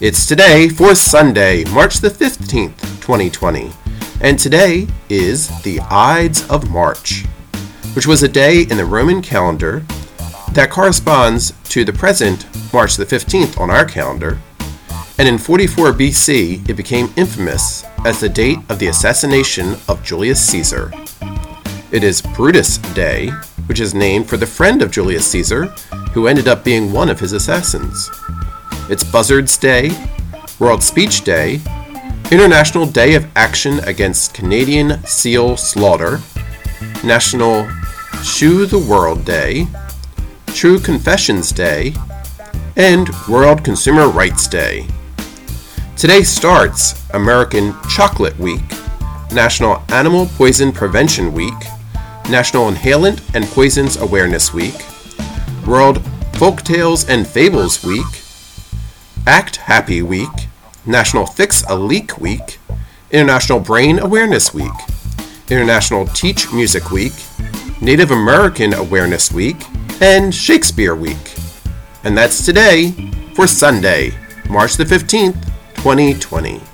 It's today for Sunday, March the 15th, 2020. And today is the Ides of March, which was a day in the Roman calendar that corresponds to the present March the 15th on our calendar. And in 44 BC, it became infamous as the date of the assassination of Julius Caesar. It is Brutus Day, which is named for the friend of Julius Caesar, who ended up being one of his assassins. It's Buzzards Day, World Speech Day, International Day of Action Against Canadian Seal Slaughter, National Shoe the World Day, True Confessions Day, and World Consumer Rights Day. Today starts American Chocolate Week, National Animal Poison Prevention Week, National Inhalant and Poisons Awareness Week, World Folktales and Fables Week, Act Happy Week, National Fix a Leak Week, International Brain Awareness Week, International Teach Music Week, Native American Awareness Week, and Shakespeare Week. And that's today for Sunday, March the 15th, 2020.